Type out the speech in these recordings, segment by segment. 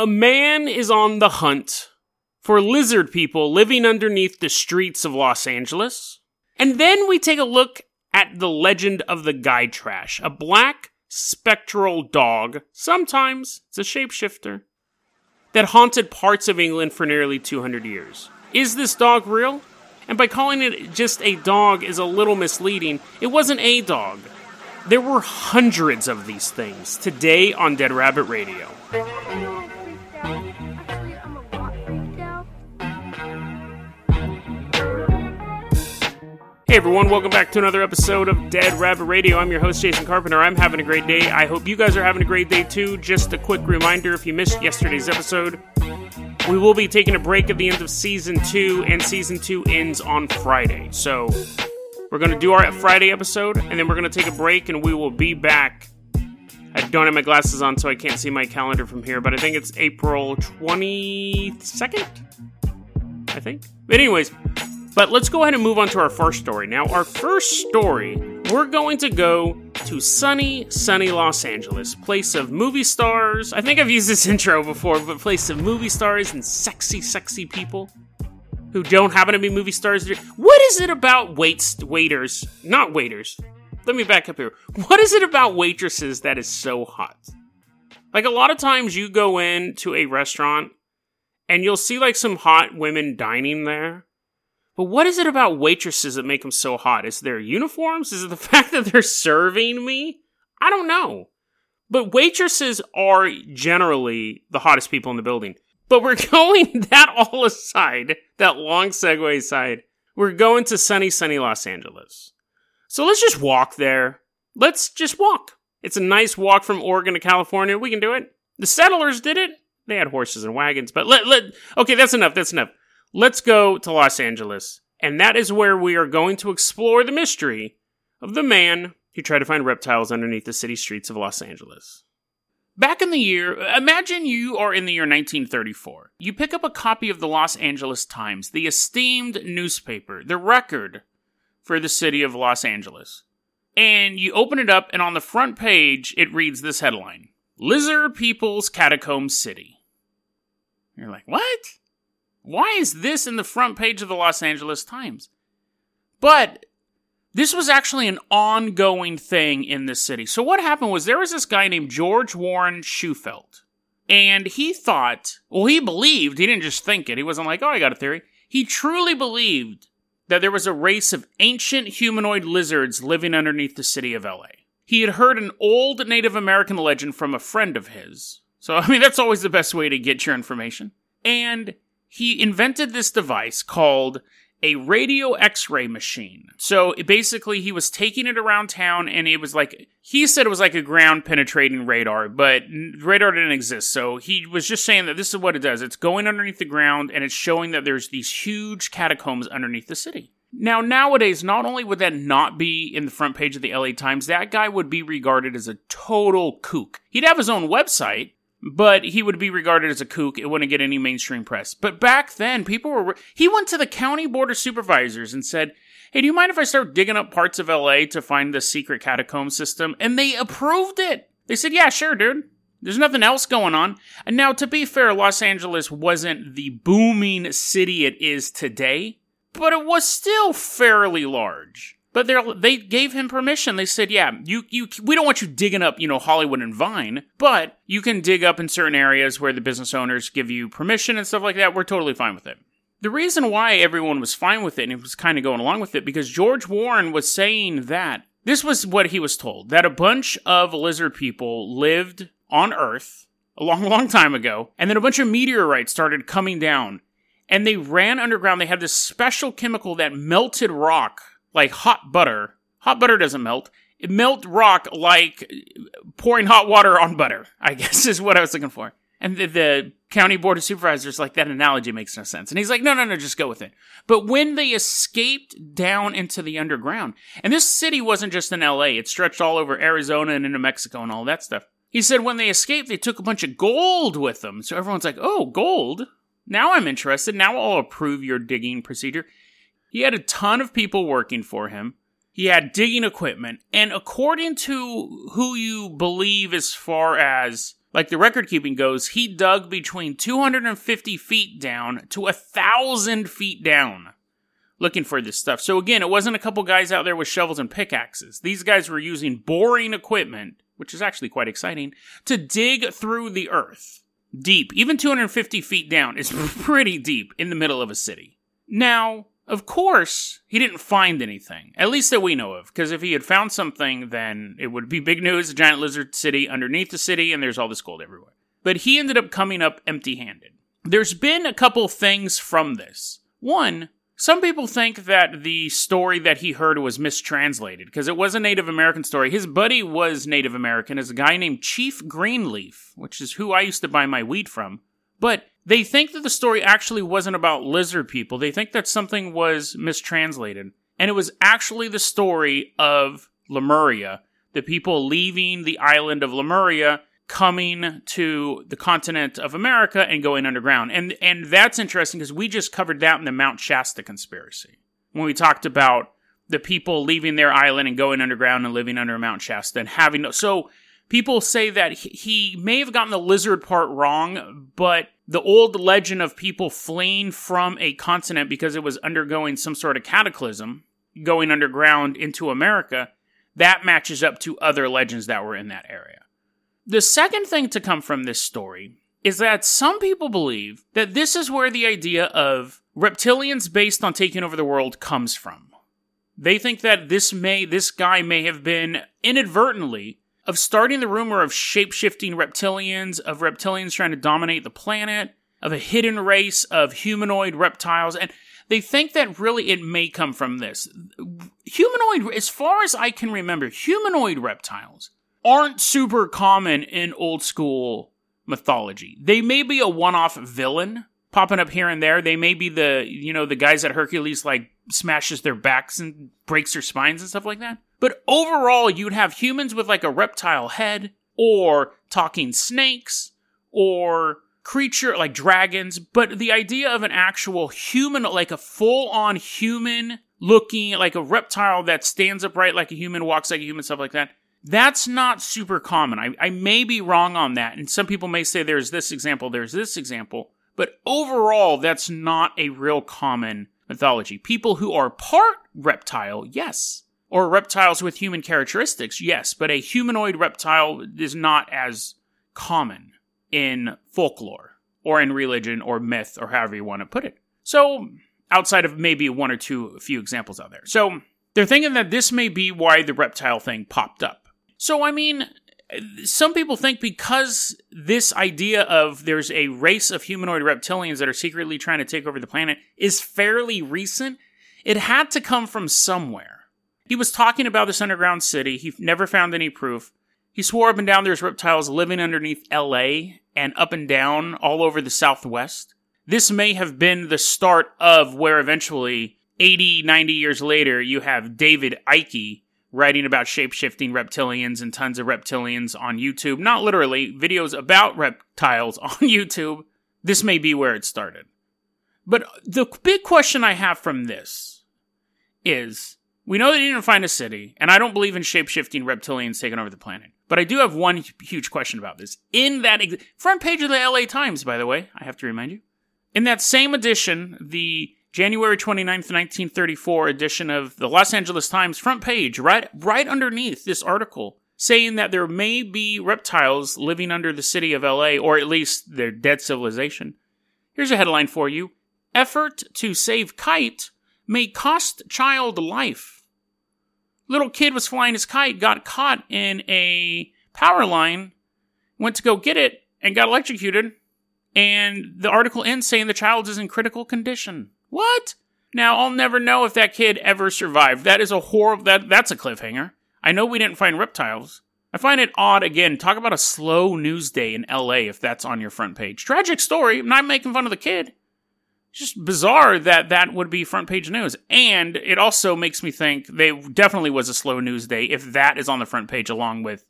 A man is on the hunt for lizard people living underneath the streets of Los Angeles. And then we take a look at the legend of the guy trash, a black spectral dog, sometimes it's a shapeshifter, that haunted parts of England for nearly 200 years. Is this dog real? And by calling it just a dog is a little misleading. It wasn't a dog. There were hundreds of these things today on Dead Rabbit Radio. Hey everyone, welcome back to another episode of Dead Rabbit Radio. I'm your host, Jason Carpenter. I'm having a great day. I hope you guys are having a great day too. Just a quick reminder if you missed yesterday's episode, we will be taking a break at the end of season two, and season two ends on Friday. So we're going to do our Friday episode, and then we're going to take a break, and we will be back. I don't have my glasses on, so I can't see my calendar from here, but I think it's April 22nd? I think. But, anyways, but let's go ahead and move on to our first story. Now, our first story, we're going to go to sunny, sunny Los Angeles, place of movie stars. I think I've used this intro before, but place of movie stars and sexy, sexy people who don't happen to be movie stars. What is it about waits, waiters, not waiters? Let me back up here. What is it about waitresses that is so hot? Like a lot of times you go into a restaurant and you'll see like some hot women dining there but what is it about waitresses that make them so hot? Is their uniforms? Is it the fact that they're serving me? I don't know. But waitresses are generally the hottest people in the building. But we're going that all aside, that long segue aside, we're going to sunny, sunny Los Angeles. So let's just walk there. Let's just walk. It's a nice walk from Oregon to California. We can do it. The settlers did it. They had horses and wagons, but let, let, okay, that's enough. That's enough. Let's go to Los Angeles, and that is where we are going to explore the mystery of the man who tried to find reptiles underneath the city streets of Los Angeles. Back in the year, imagine you are in the year 1934. You pick up a copy of the Los Angeles Times, the esteemed newspaper, the record for the city of Los Angeles. And you open it up, and on the front page, it reads this headline Lizard People's Catacomb City. You're like, what? Why is this in the front page of the Los Angeles Times? But this was actually an ongoing thing in this city. So what happened was there was this guy named George Warren Shufelt. And he thought, well, he believed, he didn't just think it. He wasn't like, oh, I got a theory. He truly believed that there was a race of ancient humanoid lizards living underneath the city of LA. He had heard an old Native American legend from a friend of his. So, I mean, that's always the best way to get your information. And he invented this device called a radio x-ray machine. So basically he was taking it around town and it was like he said it was like a ground penetrating radar, but radar didn't exist. So he was just saying that this is what it does. It's going underneath the ground and it's showing that there's these huge catacombs underneath the city. Now nowadays not only would that not be in the front page of the LA Times, that guy would be regarded as a total kook. He'd have his own website but he would be regarded as a kook. It wouldn't get any mainstream press. But back then, people were. He went to the county board of supervisors and said, Hey, do you mind if I start digging up parts of LA to find the secret catacomb system? And they approved it. They said, Yeah, sure, dude. There's nothing else going on. And now, to be fair, Los Angeles wasn't the booming city it is today, but it was still fairly large. But they they gave him permission. They said, "Yeah, you you we don't want you digging up, you know, Hollywood and Vine, but you can dig up in certain areas where the business owners give you permission and stuff like that. We're totally fine with it." The reason why everyone was fine with it and it was kind of going along with it because George Warren was saying that this was what he was told that a bunch of lizard people lived on Earth a long, long time ago, and then a bunch of meteorites started coming down, and they ran underground. They had this special chemical that melted rock like hot butter. Hot butter doesn't melt. It melt rock like pouring hot water on butter, I guess is what I was looking for. And the, the county board of supervisors like that analogy makes no sense. And he's like, no, no, no, just go with it. But when they escaped down into the underground, and this city wasn't just in LA, it stretched all over Arizona and into Mexico and all that stuff. He said when they escaped, they took a bunch of gold with them. So everyone's like, oh, gold? Now I'm interested. Now I'll approve your digging procedure. He had a ton of people working for him. He had digging equipment. And according to who you believe as far as like the record keeping goes, he dug between 250 feet down to a thousand feet down looking for this stuff. So again, it wasn't a couple guys out there with shovels and pickaxes. These guys were using boring equipment, which is actually quite exciting, to dig through the earth. Deep, even 250 feet down is pretty deep in the middle of a city. Now, of course, he didn't find anything, at least that we know of, because if he had found something, then it would be big news a giant lizard city underneath the city, and there's all this gold everywhere. But he ended up coming up empty handed. There's been a couple things from this. One, some people think that the story that he heard was mistranslated because it was a Native American story. His buddy was Native American, is a guy named Chief Greenleaf, which is who I used to buy my wheat from. But they think that the story actually wasn't about lizard people. They think that something was mistranslated. And it was actually the story of Lemuria, the people leaving the island of Lemuria, coming to the continent of America and going underground. And and that's interesting because we just covered that in the Mount Shasta conspiracy. When we talked about the people leaving their island and going underground and living under Mount Shasta and having no, so people say that he may have gotten the lizard part wrong, but the old legend of people fleeing from a continent because it was undergoing some sort of cataclysm, going underground into America, that matches up to other legends that were in that area. The second thing to come from this story is that some people believe that this is where the idea of reptilians based on taking over the world comes from. They think that this may this guy may have been inadvertently of starting the rumor of shape-shifting reptilians, of reptilians trying to dominate the planet, of a hidden race of humanoid reptiles, and they think that really it may come from this. Humanoid, as far as I can remember, humanoid reptiles aren't super common in old school mythology. They may be a one-off villain popping up here and there. They may be the, you know, the guys that Hercules like smashes their backs and breaks their spines and stuff like that. But overall, you'd have humans with like a reptile head, or talking snakes, or creature like dragons. But the idea of an actual human, like a full on human looking, like a reptile that stands upright like a human, walks like a human, stuff like that. That's not super common. I, I may be wrong on that. And some people may say there's this example, there's this example. But overall, that's not a real common mythology. People who are part reptile, yes or reptiles with human characteristics, yes, but a humanoid reptile is not as common in folklore or in religion or myth or however you want to put it. So, outside of maybe one or two, a few examples out there. So, they're thinking that this may be why the reptile thing popped up. So, I mean, some people think because this idea of there's a race of humanoid reptilians that are secretly trying to take over the planet is fairly recent, it had to come from somewhere. He was talking about this underground city. He never found any proof. He swore up and down there's reptiles living underneath LA and up and down all over the Southwest. This may have been the start of where eventually, 80, 90 years later, you have David Icke writing about shapeshifting reptilians and tons of reptilians on YouTube. Not literally, videos about reptiles on YouTube. This may be where it started. But the big question I have from this is we know they didn't find a city, and I don't believe in shape-shifting reptilians taking over the planet. But I do have one huge question about this. In that ex- front page of the LA Times, by the way, I have to remind you. In that same edition, the January 29th, 1934 edition of the Los Angeles Times front page, right, right underneath this article, saying that there may be reptiles living under the city of LA, or at least their dead civilization. Here's a headline for you. Effort to save kite may cost child life little kid was flying his kite, got caught in a power line, went to go get it, and got electrocuted. And the article ends saying the child is in critical condition. What? Now I'll never know if that kid ever survived. That is a horrible. That that's a cliffhanger. I know we didn't find reptiles. I find it odd again. Talk about a slow news day in L.A. If that's on your front page. Tragic story. I'm not making fun of the kid. Just bizarre that that would be front page news. And it also makes me think they definitely was a slow news day if that is on the front page along with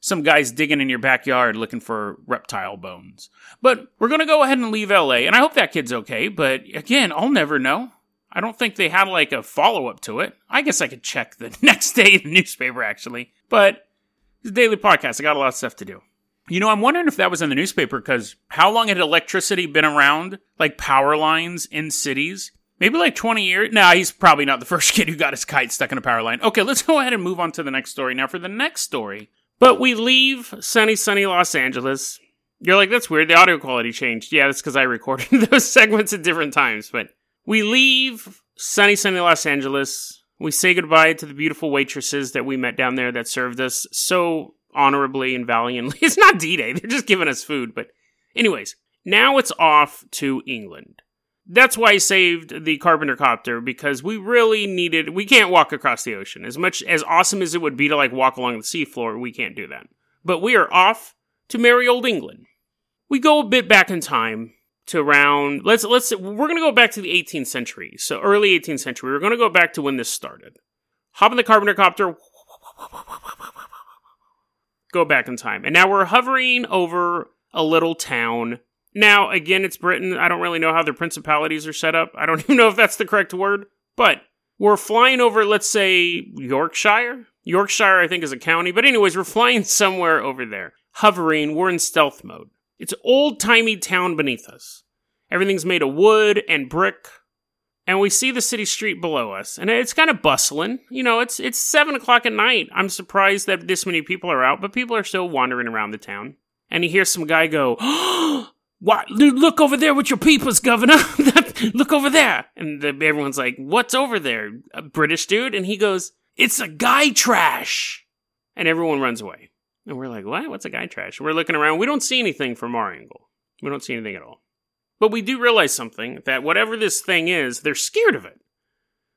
some guys digging in your backyard looking for reptile bones. But we're going to go ahead and leave LA. And I hope that kid's okay. But again, I'll never know. I don't think they had like a follow up to it. I guess I could check the next day in the newspaper actually. But it's a daily podcast. I got a lot of stuff to do. You know, I'm wondering if that was in the newspaper because how long had electricity been around, like power lines in cities? Maybe like 20 years. Nah, he's probably not the first kid who got his kite stuck in a power line. Okay, let's go ahead and move on to the next story. Now, for the next story, but we leave sunny, sunny Los Angeles. You're like, that's weird. The audio quality changed. Yeah, that's because I recorded those segments at different times. But we leave sunny, sunny Los Angeles. We say goodbye to the beautiful waitresses that we met down there that served us so honorably and valiantly. It's not D Day, they're just giving us food. But, anyways, now it's off to England. That's why I saved the Carpenter Copter because we really needed. We can't walk across the ocean. As much as awesome as it would be to like walk along the seafloor, we can't do that. But we are off to merry old England. We go a bit back in time to around let's let's we're going to go back to the 18th century. So early 18th century. We're going to go back to when this started. Hop in the Carpenter Copter. Go back in time. And now we're hovering over a little town now, again, it's Britain. I don't really know how their principalities are set up. I don't even know if that's the correct word, but we're flying over, let's say, Yorkshire. Yorkshire, I think, is a county. But, anyways, we're flying somewhere over there. Hovering, we're in stealth mode. It's old timey town beneath us. Everything's made of wood and brick. And we see the city street below us, and it's kind of bustling. You know, it's it's seven o'clock at night. I'm surprised that this many people are out, but people are still wandering around the town. And you hear some guy go, oh, what? Look over there with your peepers, Governor. look over there. And the, everyone's like, what's over there? A British dude? And he goes, it's a guy trash. And everyone runs away. And we're like, what? What's a guy trash? We're looking around. We don't see anything from our angle. We don't see anything at all. But we do realize something that whatever this thing is, they're scared of it.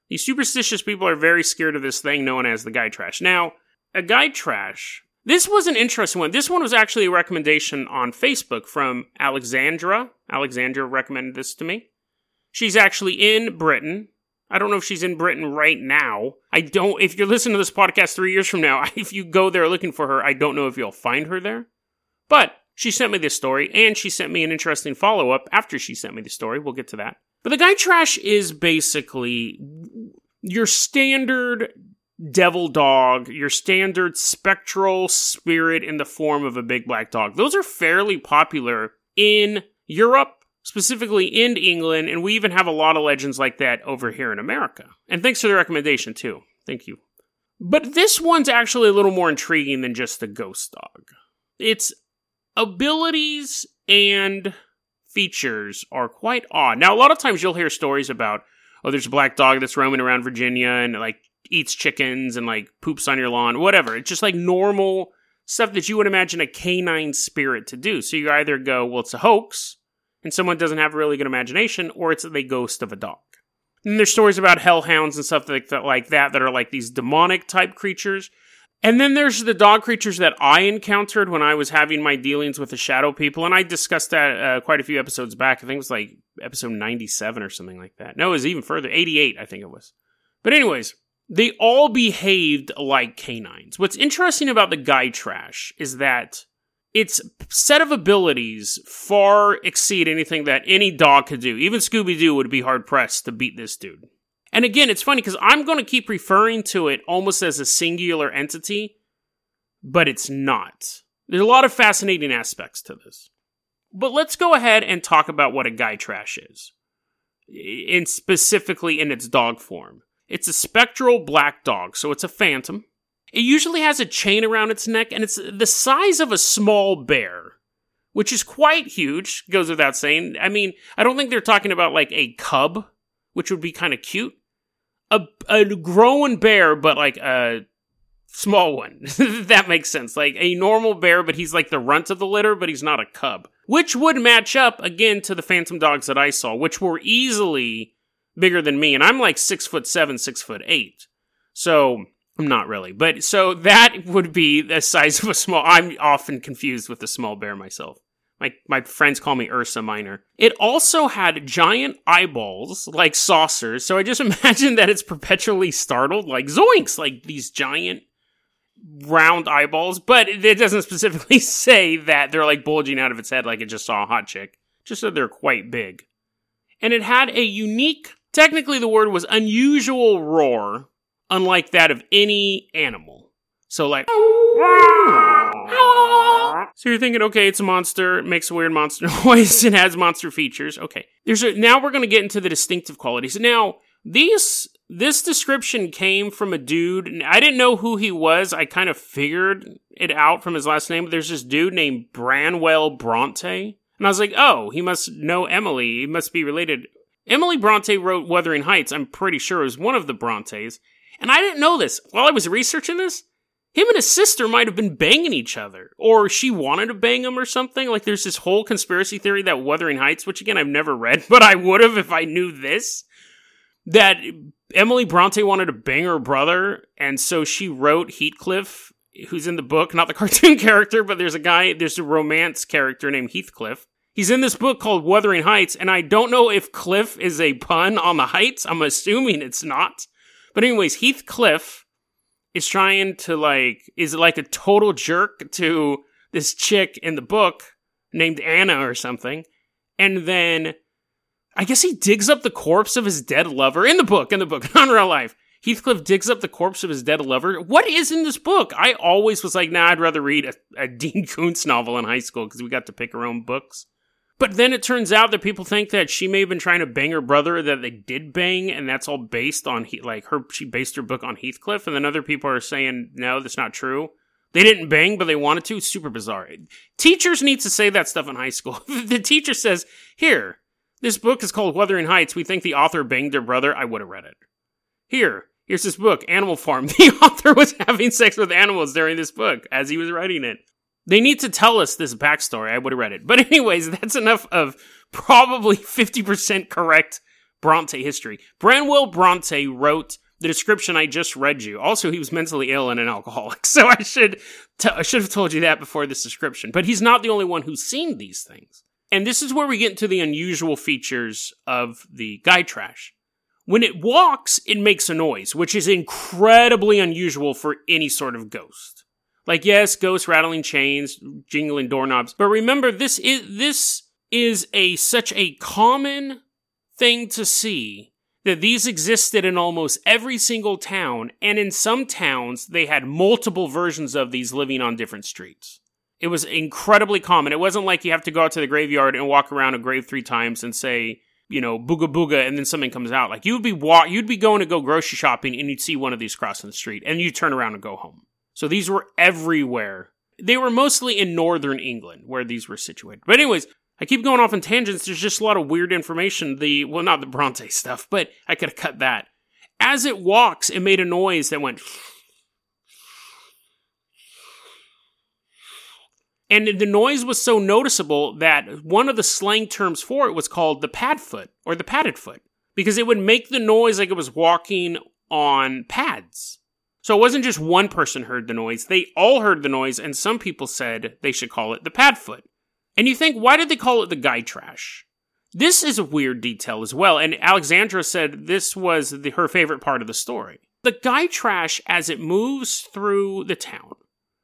These superstitious people are very scared of this thing known as the guy trash. Now, a guy trash this was an interesting one. This one was actually a recommendation on Facebook from Alexandra. Alexandra recommended this to me. She's actually in Britain. I don't know if she's in Britain right now. I don't, if you're listening to this podcast three years from now, if you go there looking for her, I don't know if you'll find her there. But she sent me this story and she sent me an interesting follow up after she sent me the story. We'll get to that. But the guy trash is basically your standard devil dog, your standard spectral spirit in the form of a big black dog. Those are fairly popular in Europe, specifically in England, and we even have a lot of legends like that over here in America. And thanks for the recommendation, too. Thank you. But this one's actually a little more intriguing than just the ghost dog. Its abilities and features are quite odd. Now, a lot of times you'll hear stories about, oh, there's a black dog that's roaming around Virginia and like eats chickens and like poops on your lawn, whatever. It's just like normal stuff that you would imagine a canine spirit to do. So you either go, well, it's a hoax, and someone doesn't have a really good imagination, or it's the ghost of a dog. And there's stories about hellhounds and stuff like that, like that, that are like these demonic type creatures. And then there's the dog creatures that I encountered when I was having my dealings with the shadow people, and I discussed that uh, quite a few episodes back. I think it was like episode 97 or something like that. No, it was even further, 88, I think it was. But anyways, they all behaved like canines. What's interesting about the guy trash is that its set of abilities far exceed anything that any dog could do. Even Scooby Doo would be hard pressed to beat this dude. And again, it's funny because I'm going to keep referring to it almost as a singular entity, but it's not. There's a lot of fascinating aspects to this. But let's go ahead and talk about what a guy trash is, and specifically in its dog form. It's a spectral black dog, so it's a phantom. It usually has a chain around its neck, and it's the size of a small bear, which is quite huge, goes without saying. I mean, I don't think they're talking about like a cub, which would be kind of cute. A, a grown bear, but like a small one. that makes sense. Like a normal bear, but he's like the runt of the litter, but he's not a cub. Which would match up again to the phantom dogs that I saw, which were easily bigger than me, and I'm like six foot seven, six foot eight. So I'm not really, but so that would be the size of a small. I'm often confused with a small bear myself. My my friends call me Ursa Minor. It also had giant eyeballs like saucers, so I just imagine that it's perpetually startled, like zoinks, like these giant round eyeballs. But it doesn't specifically say that they're like bulging out of its head like it just saw a hot chick. Just that they're quite big. And it had a unique Technically, the word was unusual roar, unlike that of any animal. So, like, So you're thinking, okay, it's a monster, it makes a weird monster noise, it has monster features. Okay. There's a, now we're going to get into the distinctive qualities. Now, these this description came from a dude. I didn't know who he was. I kind of figured it out from his last name. There's this dude named Branwell Bronte, and I was like, oh, he must know Emily. He must be related. Emily Bronte wrote Wuthering Heights. I'm pretty sure it was one of the Brontes, and I didn't know this while I was researching this. Him and his sister might have been banging each other, or she wanted to bang him or something. Like, there's this whole conspiracy theory that Wuthering Heights, which again I've never read, but I would have if I knew this that Emily Bronte wanted to bang her brother, and so she wrote Heathcliff, who's in the book, not the cartoon character, but there's a guy, there's a romance character named Heathcliff. He's in this book called Wuthering Heights, and I don't know if Cliff is a pun on the heights. I'm assuming it's not. But anyways, Heathcliff is trying to like is like a total jerk to this chick in the book named Anna or something. And then I guess he digs up the corpse of his dead lover in the book, in the book, not in real life. Heathcliff digs up the corpse of his dead lover. What is in this book? I always was like, nah, I'd rather read a, a Dean Koontz novel in high school because we got to pick our own books. But then it turns out that people think that she may have been trying to bang her brother, that they did bang, and that's all based on he- like her. She based her book on Heathcliff, and then other people are saying no, that's not true. They didn't bang, but they wanted to. Super bizarre. Teachers need to say that stuff in high school. the teacher says, "Here, this book is called Wuthering Heights. We think the author banged her brother. I would have read it. Here, here's this book, Animal Farm. The author was having sex with animals during this book as he was writing it. They need to tell us this backstory. I would have read it. But, anyways, that's enough of probably 50% correct Bronte history. Branwell Bronte wrote the description I just read you. Also, he was mentally ill and an alcoholic, so I should t- I should have told you that before this description. But he's not the only one who's seen these things. And this is where we get into the unusual features of the guy trash. When it walks, it makes a noise, which is incredibly unusual for any sort of ghost. Like, yes, ghosts rattling chains, jingling doorknobs, but remember, this is, this is a, such a common thing to see that these existed in almost every single town, and in some towns, they had multiple versions of these living on different streets. It was incredibly common. It wasn't like you have to go out to the graveyard and walk around a grave three times and say, you know, booga booga, and then something comes out. Like you'd be wa- you'd be going to go grocery shopping and you'd see one of these crossing the street, and you turn around and go home. So these were everywhere. They were mostly in northern England where these were situated. But anyways, I keep going off on tangents. There's just a lot of weird information. The well, not the Bronte stuff, but I could have cut that. As it walks, it made a noise that went. And the noise was so noticeable that one of the slang terms for it was called the pad foot or the padded foot because it would make the noise like it was walking on pads. So it wasn't just one person heard the noise, they all heard the noise, and some people said they should call it the padfoot. And you think, why did they call it the Gytrash? This is a weird detail as well, and Alexandra said this was the, her favorite part of the story. The Gytrash, as it moves through the town,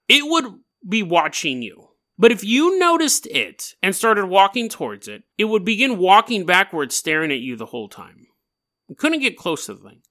it would be watching you. But if you noticed it and started walking towards it, it would begin walking backwards, staring at you the whole time. You couldn't get close to the thing.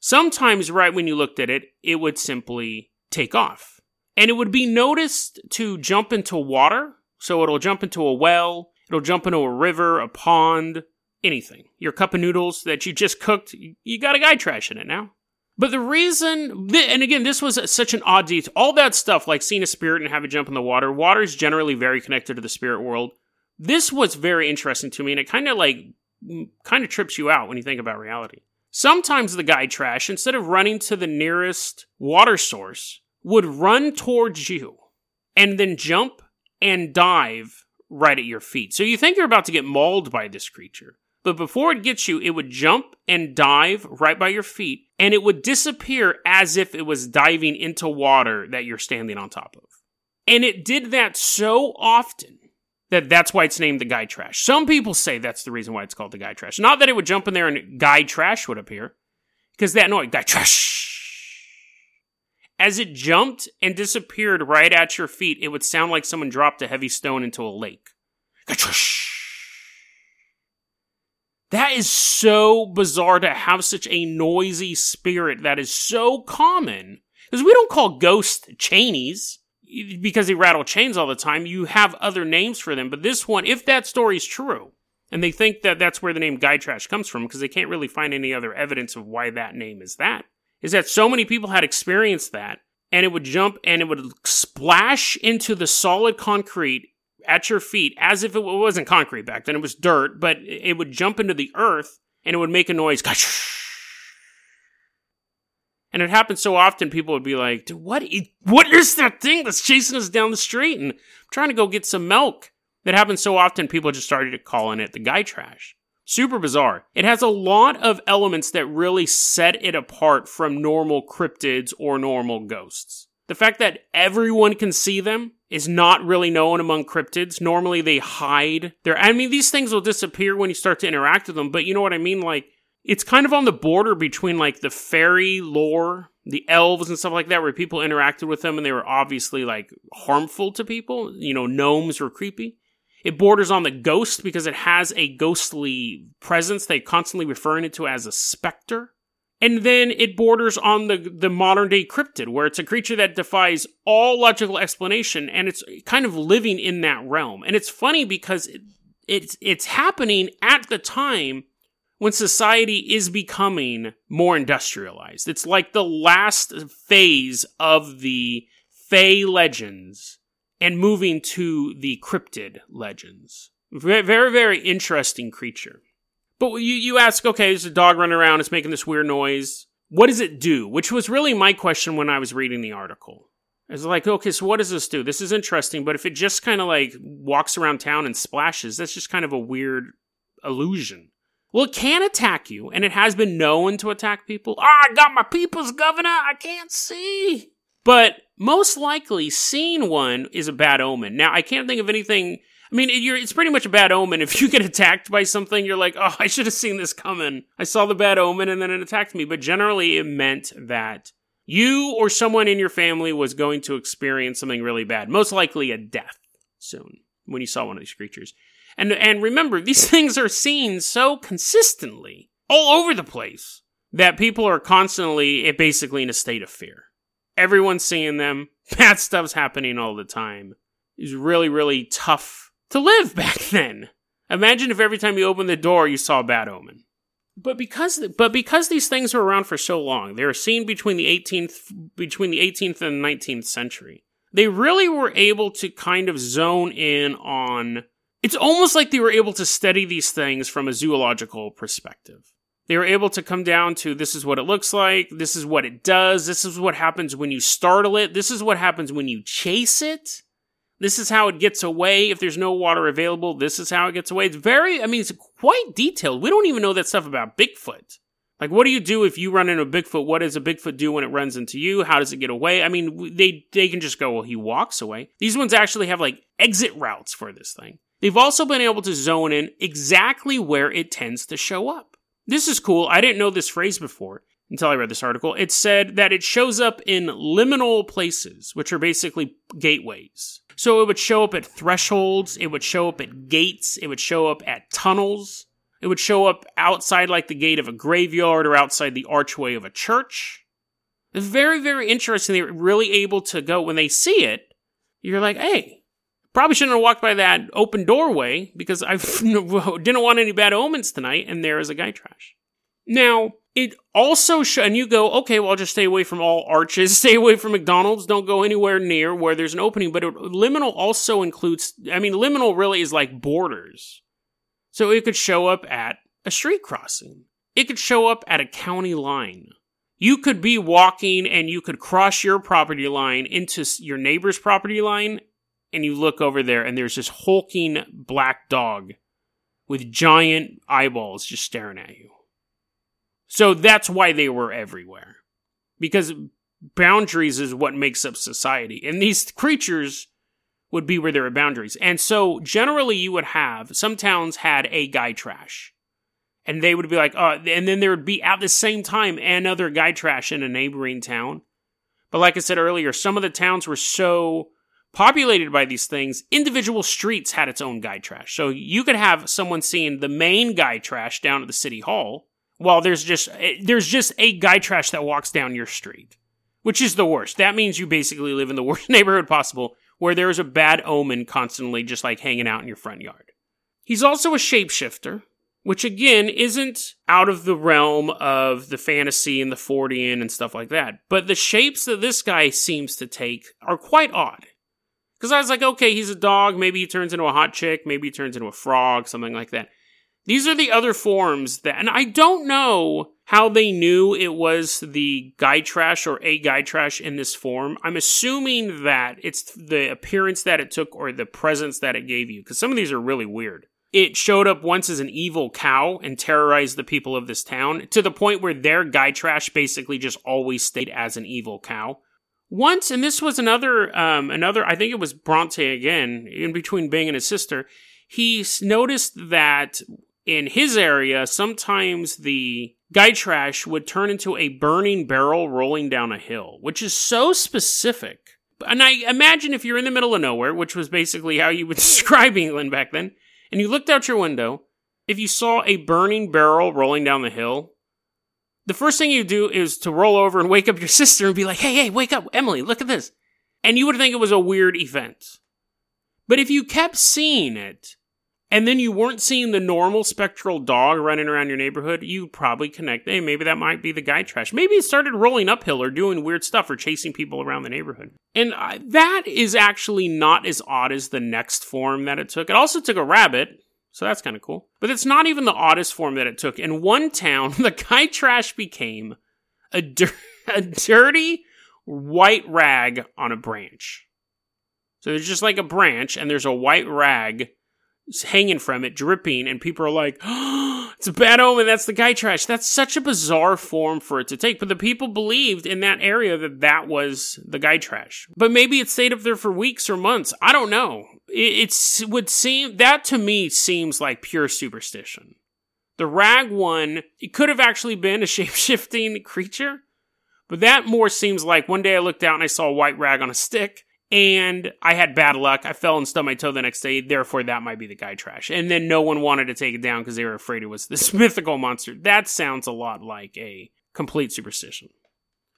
Sometimes, right when you looked at it, it would simply take off. And it would be noticed to jump into water. So it'll jump into a well, it'll jump into a river, a pond, anything. Your cup of noodles that you just cooked, you got a Gytrash in it now. But the reason, and again, this was such an odd detail. All that stuff, like seeing a spirit and having it jump in the water, water is generally very connected to the spirit world. This was very interesting to me, and it kind of like, kind of trips you out when you think about reality. Sometimes the guy trash, instead of running to the nearest water source, would run towards you and then jump and dive right at your feet. So you think you're about to get mauled by this creature. But before it gets you, it would jump and dive right by your feet, and it would disappear as if it was diving into water that you're standing on top of. And it did that so often that that's why it's named the guy trash. Some people say that's the reason why it's called the guy trash. Not that it would jump in there and guy trash would appear, because that noise, guy trash. As it jumped and disappeared right at your feet, it would sound like someone dropped a heavy stone into a lake. Gytrash. That is so bizarre to have such a noisy spirit that is so common. Because we don't call ghosts Cheneys. Because they rattle chains all the time, you have other names for them. But this one, if that story is true, and they think that that's where the name Guy Trash comes from, because they can't really find any other evidence of why that name is that, is that so many people had experienced that, and it would jump and it would splash into the solid concrete at your feet as if it wasn't concrete back then, it was dirt, but it would jump into the earth and it would make a noise. And it happened so often, people would be like, what, what is that thing that's chasing us down the street? And I'm trying to go get some milk. That happened so often, people just started calling it the guy trash. Super bizarre. It has a lot of elements that really set it apart from normal cryptids or normal ghosts. The fact that everyone can see them is not really known among cryptids. Normally they hide. There, I mean, these things will disappear when you start to interact with them, but you know what I mean? Like, it's kind of on the border between like the fairy lore, the elves and stuff like that, where people interacted with them and they were obviously like harmful to people. You know, gnomes were creepy. It borders on the ghost because it has a ghostly presence. They constantly referring it to as a specter. And then it borders on the, the modern day cryptid, where it's a creature that defies all logical explanation and it's kind of living in that realm. And it's funny because it, it's, it's happening at the time when society is becoming more industrialized. It's like the last phase of the Fey legends and moving to the cryptid legends. Very, very, very interesting creature. But you, you ask, okay, there's a dog running around, it's making this weird noise. What does it do? Which was really my question when I was reading the article. It's like, okay, so what does this do? This is interesting, but if it just kind of like walks around town and splashes, that's just kind of a weird illusion. Well, it can attack you, and it has been known to attack people. Ah, oh, I got my people's governor. I can't see. But most likely, seeing one is a bad omen. Now, I can't think of anything. I mean, it's pretty much a bad omen. If you get attacked by something, you're like, oh, I should have seen this coming. I saw the bad omen and then it attacked me. But generally, it meant that you or someone in your family was going to experience something really bad, most likely a death soon when you saw one of these creatures. And and remember, these things are seen so consistently all over the place that people are constantly eh, basically in a state of fear. Everyone's seeing them. Bad stuff's happening all the time. It's really, really tough to live back then. Imagine if every time you opened the door you saw a bad omen. But because but because these things were around for so long, they were seen between the 18th between the 18th and 19th century. They really were able to kind of zone in on it's almost like they were able to study these things from a zoological perspective. They were able to come down to this is what it looks like, this is what it does, this is what happens when you startle it, this is what happens when you chase it. This is how it gets away if there's no water available. This is how it gets away. It's very, I mean, it's quite detailed. We don't even know that stuff about Bigfoot. Like, what do you do if you run into a Bigfoot? What does a Bigfoot do when it runs into you? How does it get away? I mean, they, they can just go, well, he walks away. These ones actually have like exit routes for this thing. They've also been able to zone in exactly where it tends to show up. This is cool. I didn't know this phrase before until I read this article. It said that it shows up in liminal places, which are basically gateways. So it would show up at thresholds, it would show up at gates, it would show up at tunnels, it would show up outside like the gate of a graveyard or outside the archway of a church. It's very, very interesting. They're really able to go when they see it. You're like, hey, Probably shouldn't have walked by that open doorway because I didn't want any bad omens tonight, and there is a guy trash. Now, it also sh- and you go, okay, well, I'll just stay away from all arches, stay away from McDonald's, don't go anywhere near where there's an opening. But it, liminal also includes, I mean, liminal really is like borders. So it could show up at a street crossing. It could show up at a county line. You could be walking and you could cross your property line into your neighbor's property line and you look over there and there's this hulking black dog with giant eyeballs just staring at you. So that's why they were everywhere. Because boundaries is what makes up society. And these creatures would be where there are boundaries. And so generally you would have, some towns had a guy trash. And they would be like, uh, and then there would be at the same time another guy trash in a neighboring town. But like I said earlier, some of the towns were so populated by these things, individual streets had its own guy trash. So you could have someone seeing the main guy trash down at the city hall, while there's just eh, there's just a guy trash that walks down your street, which is the worst. That means you basically live in the worst neighborhood possible where there's a bad omen constantly just like hanging out in your front yard. He's also a shapeshifter, which again isn't out of the realm of the fantasy and the Fortean and stuff like that. But the shapes that this guy seems to take are quite odd. Because I was like, okay, he's a dog. Maybe he turns into a hot chick. Maybe he turns into a frog, something like that. These are the other forms that, and I don't know how they knew it was the guy trash or a guy trash in this form. I'm assuming that it's the appearance that it took or the presence that it gave you, because some of these are really weird. It showed up once as an evil cow and terrorized the people of this town to the point where their guy trash basically just always stayed as an evil cow. Once, and this was another, um, another, I think it was Bronte again, in between Bing and his sister, he noticed that in his area, sometimes the guy trash would turn into a burning barrel rolling down a hill, which is so specific. And I imagine if you're in the middle of nowhere, which was basically how you would describe England back then, and you looked out your window, if you saw a burning barrel rolling down the hill, the first thing you do is to roll over and wake up your sister and be like, hey, hey, wake up, Emily, look at this. And you would think it was a weird event. But if you kept seeing it, and then you weren't seeing the normal spectral dog running around your neighborhood, you probably connect, hey, maybe that might be the guy trash. Maybe it started rolling uphill or doing weird stuff or chasing people around the neighborhood. And uh, that is actually not as odd as the next form that it took. It also took a rabbit, so that's kind of cool. But it's not even the oddest form that it took. In one town, the Gytrash became a, a dirty white rag on a branch. So there's just like a branch, and there's a white rag hanging from it, dripping, and people are like, oh, it's a bad omen, that's the guy trash. That's such a bizarre form for it to take. But the people believed in that area that that was the guy trash. But maybe it stayed up there for weeks or months. I don't know it would seem that to me seems like pure superstition. The rag one, it could have actually been a shape shifting creature, but that more seems like one day I looked out and I saw a white rag on a stick, and I had bad luck. I fell and stubbed my toe the next day. Therefore, that might be the guy trash. And then no one wanted to take it down because they were afraid it was this mythical monster. That sounds a lot like a complete superstition.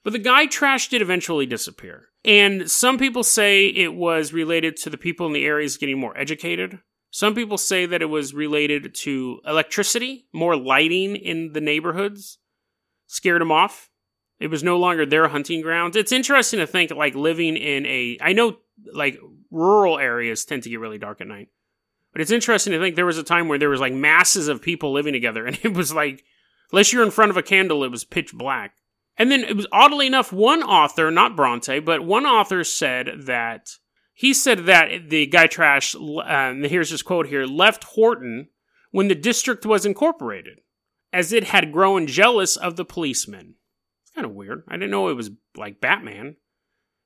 But the guy trash did eventually disappear. And some people say it was related to the people in the areas getting more educated. Some people say that it was related to electricity, more lighting in the neighborhoods, scared them off. It was no longer their hunting grounds. It's interesting to think like living in a I know like rural areas tend to get really dark at night. But it's interesting to think there was a time where there was like masses of people living together and it was like unless you're in front of a candle it was pitch black. And then it was oddly enough, one author, not Bronte, but one author said that he said that the Gytrash, um, here's his quote here, left Horton when the district was incorporated, as it had grown jealous of the policemen. Kind of weird. I didn't know it was like Batman.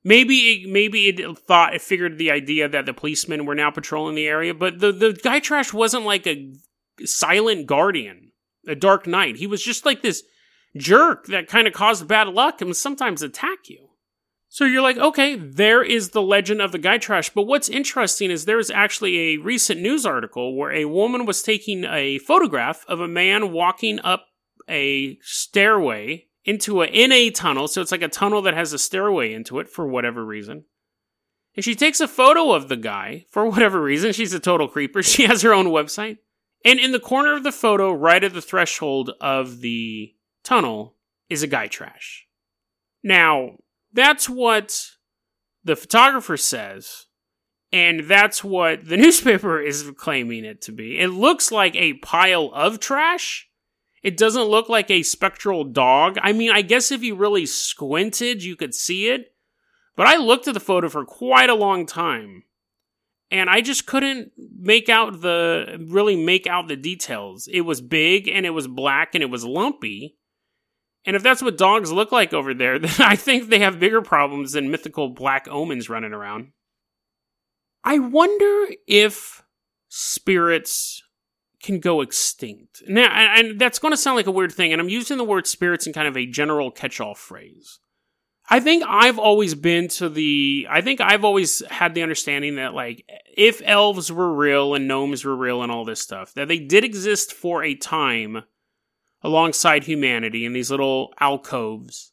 Maybe it, maybe it thought it figured the idea that the policemen were now patrolling the area, but the the guy trash wasn't like a silent guardian, a dark knight. He was just like this jerk that kind of caused bad luck and sometimes attack you. So you're like, okay, there is the legend of the guy trash. But what's interesting is there is actually a recent news article where a woman was taking a photograph of a man walking up a stairway into a in a tunnel. So it's like a tunnel that has a stairway into it for whatever reason. And she takes a photo of the guy for whatever reason. She's a total creeper. She has her own website. And in the corner of the photo, right at the threshold of the tunnel is a guy trash. Now, that's what the photographer says, and that's what the newspaper is claiming it to be. It looks like a pile of trash. It doesn't look like a spectral dog. I mean, I guess if you really squinted, you could see it. But I looked at the photo for quite a long time and I just couldn't make out the really make out the details. It was big and it was black and it was lumpy. And if that's what dogs look like over there, then I think they have bigger problems than mythical black omens running around. I wonder if spirits can go extinct. Now, and that's going to sound like a weird thing, and I'm using the word spirits in kind of a general catch all phrase. I think I've always been to the, I think I've always had the understanding that, like, if elves were real and gnomes were real and all this stuff, that they did exist for a time alongside humanity in these little alcoves.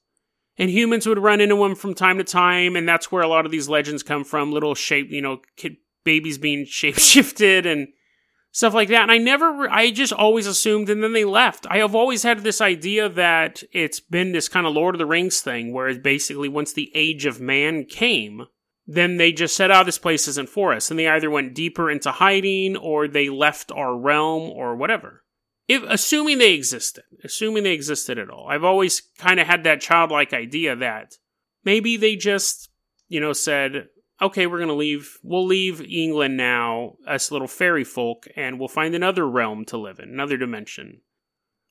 And humans would run into them from time to time, and that's where a lot of these legends come from little shape, you know, kid, babies being shape shifted and stuff like that. And I never, I just always assumed, and then they left. I have always had this idea that it's been this kind of Lord of the Rings thing, where basically once the age of man came, then they just said, oh, this place isn't for us. And they either went deeper into hiding or they left our realm or whatever. If, assuming they existed, assuming they existed at all. I've always kind of had that childlike idea that maybe they just, you know, said, okay, we're going to leave. We'll leave England now, us little fairy folk, and we'll find another realm to live in, another dimension.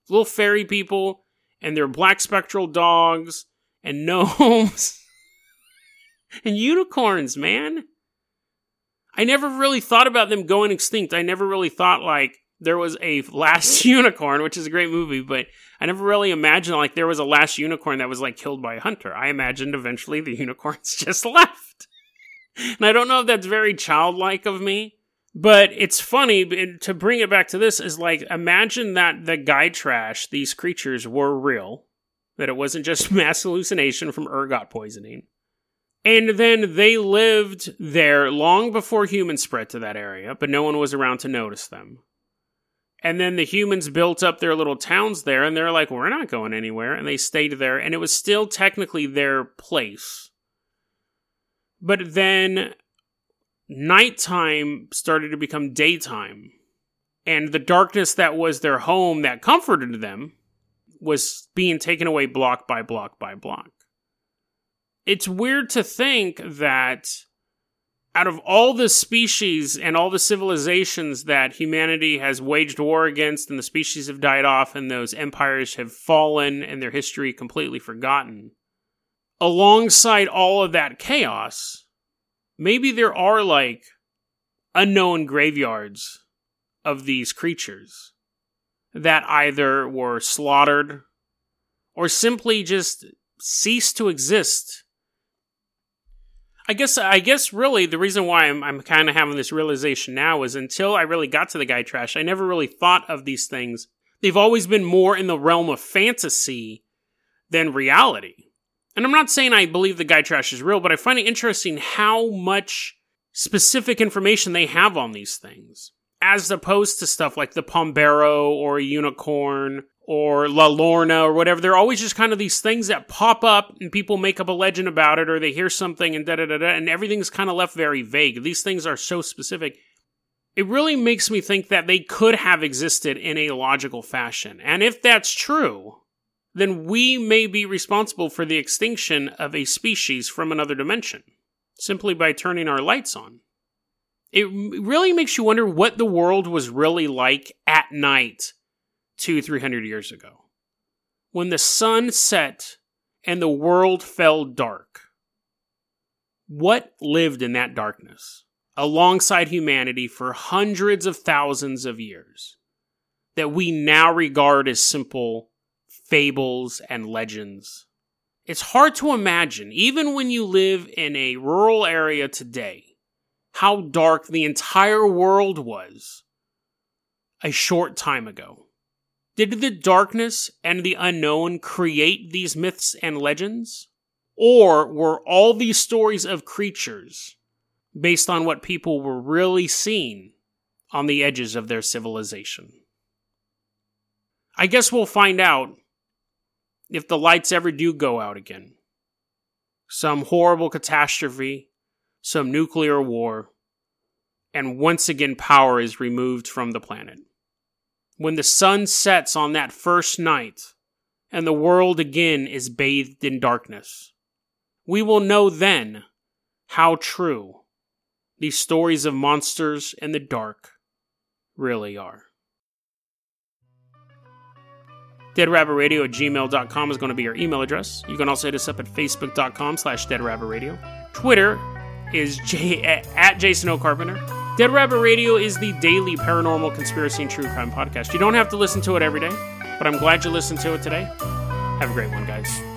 Little fairy people and their black spectral dogs and gnomes and unicorns, man. I never really thought about them going extinct. I never really thought like there was a last unicorn, which is a great movie, but I never really imagined like there was a last unicorn that was like killed by a hunter. I imagined eventually the unicorns just left. And I don't know if that's very childlike of me, but it's funny to bring it back to this is like imagine that the Guytrash these creatures were real, that it wasn't just mass hallucination from ergot poisoning. And then they lived there long before humans spread to that area, but no one was around to notice them. And then the humans built up their little towns there, and they're like, we're not going anywhere. And they stayed there, and it was still technically their place. But then nighttime started to become daytime. And the darkness that was their home that comforted them was being taken away block by block by block it's weird to think that out of all the species and all the civilizations that humanity has waged war against and the species have died off and those empires have fallen and their history completely forgotten alongside all of that chaos maybe there are like unknown graveyards of these creatures that either were slaughtered or simply just ceased to exist I guess I guess really the reason why I'm I'm kind of having this realization now is until I really got to the Guytrash, I never really thought of these things. They've always been more in the realm of fantasy than reality. And I'm not saying I believe the Guytrash is real, but I find it interesting how much specific information they have on these things, as opposed to stuff like the Pombero or a unicorn or La Llorona or whatever. They're always just kind of these things that pop up and people make up a legend about it or they hear something and da da da da, and everything's kind of left very vague. These things are so specific. It really makes me think that they could have existed in a logical fashion. And if that's true, then we may be responsible for the extinction of a species from another dimension simply by turning our lights on. It really makes you wonder what the world was really like at night two, three hundred years ago, when the sun set and the world fell dark. What lived in that darkness alongside humanity for hundreds of thousands of years that we now regard as simple fables and legends? It's hard to imagine, even when you live in a rural area today, how dark the entire world was a short time ago. Did the darkness and the unknown create these myths and legends? Or were all these stories of creatures based on what people were really seeing on the edges of their civilization? I guess we'll find out if the lights ever do go out again. Some horrible catastrophe, some nuclear war, and once again power is removed from the planet when the sun sets on that first night and the world again is bathed in darkness. We will know then how true these stories of monsters in the dark really are. DeadRabbitRadio at gmail.com is going to be our email address. You can also hit us up at facebook.com slash deadrabbitradio. Twitter is J- at Jason O. Carpenter. Dead Rabbit Radio is the daily paranormal conspiracy and true crime podcast. You don't have to listen to it every day, but I'm glad you listened to it today. Have a great one, guys.